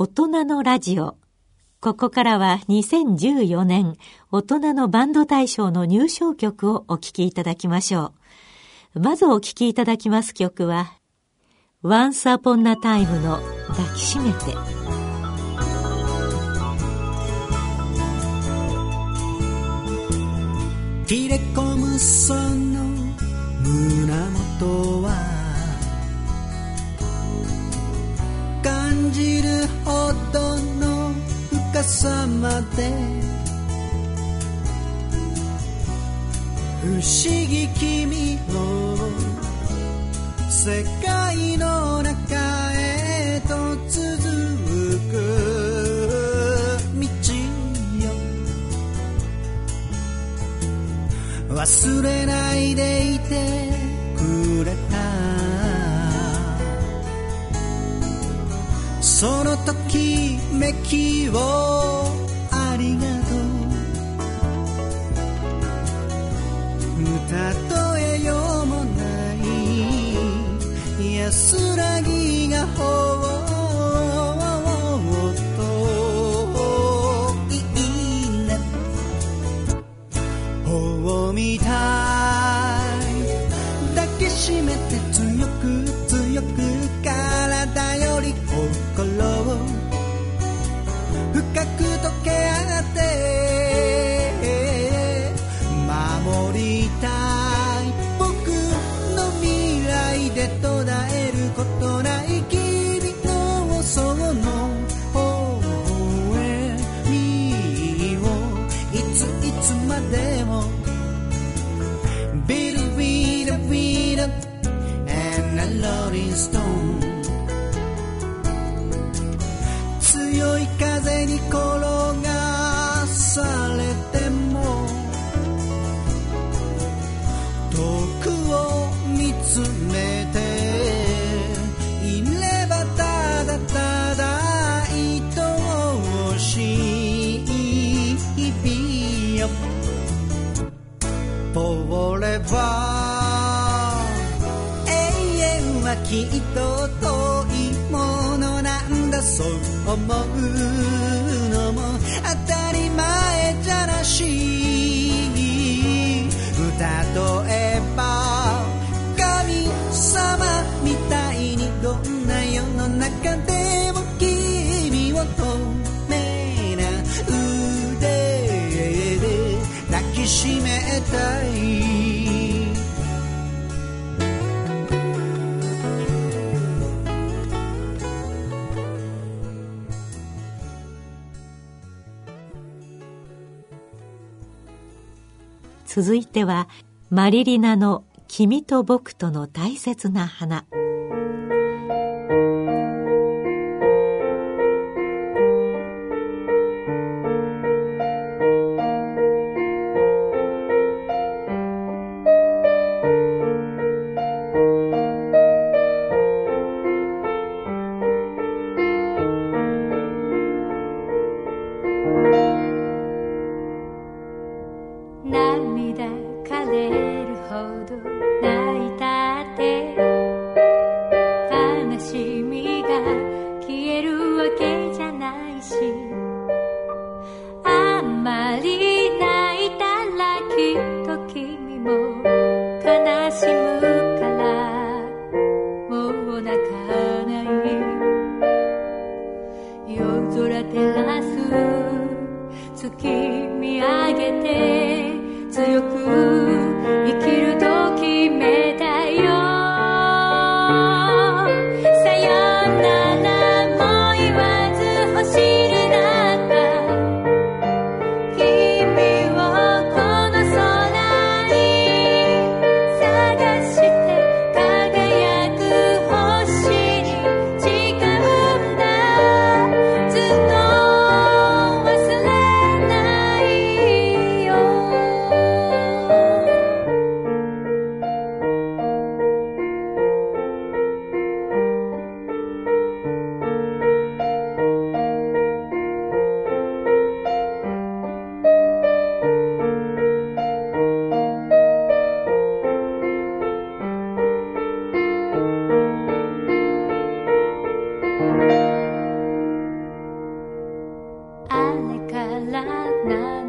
大人のラジオ。ここからは2014年大人のバンド大賞の入賞曲をお聴きいただきましょう。まずお聴きいただきます曲は、Once Upon a Time の抱きしめて。切れ込むその胸元は感じるほどの深さまで。不思議君の世界の中へと続く。道よ忘れないでいて。そのときめきをありがとう。歌とえようもない安らぎがほ rolling stone 強い風に転がされても遠くを見つめきっと遠いものなんだそう思うのも当たり前じゃなし。歌とえば神様みたいにどんな世の中でも君を透明な腕で抱きしめたい。続いては、マリリナの君と僕との大切な花。枯れるほど泣いたって。悲しみが消えるわけじゃないし。あんまり泣いたらきっと君も悲しむから。もう泣かない夜空照らす月な